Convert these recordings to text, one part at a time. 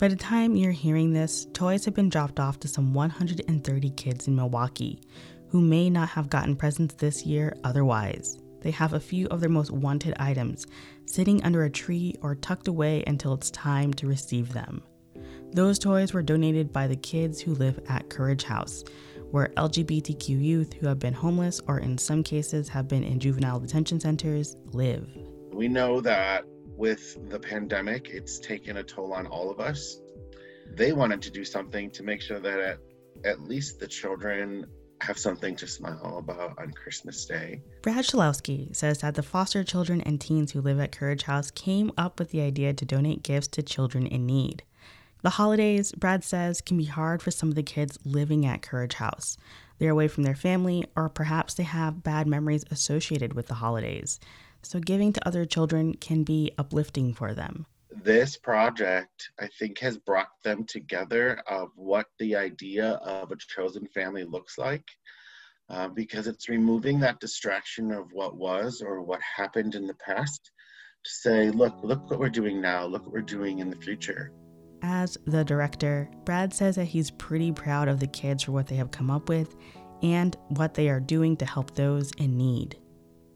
By the time you're hearing this, toys have been dropped off to some 130 kids in Milwaukee who may not have gotten presents this year otherwise. They have a few of their most wanted items sitting under a tree or tucked away until it's time to receive them. Those toys were donated by the kids who live at Courage House, where LGBTQ youth who have been homeless or in some cases have been in juvenile detention centers live. We know that with the pandemic, it's taken a toll on all of us. They wanted to do something to make sure that at, at least the children have something to smile about on Christmas Day. Brad Schlaikowski says that the foster children and teens who live at Courage House came up with the idea to donate gifts to children in need. The holidays, Brad says, can be hard for some of the kids living at Courage House. They're away from their family, or perhaps they have bad memories associated with the holidays. So giving to other children can be uplifting for them this project, I think, has brought them together of what the idea of a chosen family looks like. Uh, because it's removing that distraction of what was or what happened in the past to say, look, look what we're doing now, look what we're doing in the future. As the director, Brad says that he's pretty proud of the kids for what they have come up with and what they are doing to help those in need.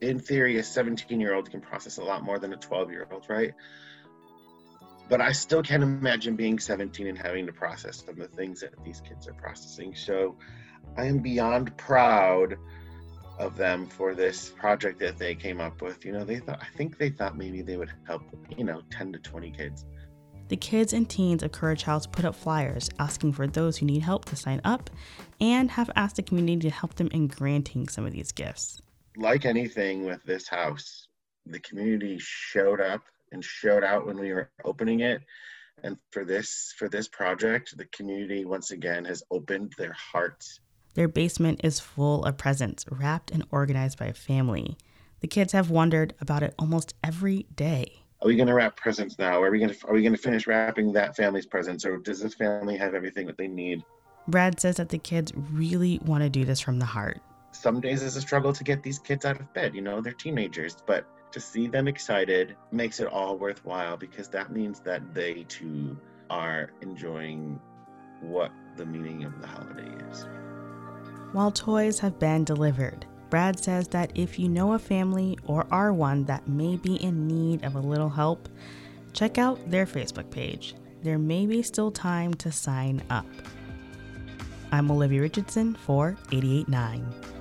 In theory, a 17 year old can process a lot more than a 12 year old, right? but I still can't imagine being 17 and having to process some of the things that these kids are processing. So I am beyond proud of them for this project that they came up with. You know, they thought, I think they thought maybe they would help, you know, 10 to 20 kids. The kids and teens of Courage House put up flyers asking for those who need help to sign up and have asked the community to help them in granting some of these gifts. Like anything with this house, the community showed up and showed out when we were opening it. And for this for this project, the community once again has opened their hearts. Their basement is full of presents wrapped and organized by a family. The kids have wondered about it almost every day. Are we going to wrap presents now? Are we going to are we going to finish wrapping that family's presents, or does this family have everything that they need? Brad says that the kids really want to do this from the heart. Some days it's a struggle to get these kids out of bed. You know, they're teenagers, but to see them excited makes it all worthwhile because that means that they too are enjoying what the meaning of the holiday is. While toys have been delivered, Brad says that if you know a family or are one that may be in need of a little help, check out their Facebook page. There may be still time to sign up. I'm Olivia Richardson for 889.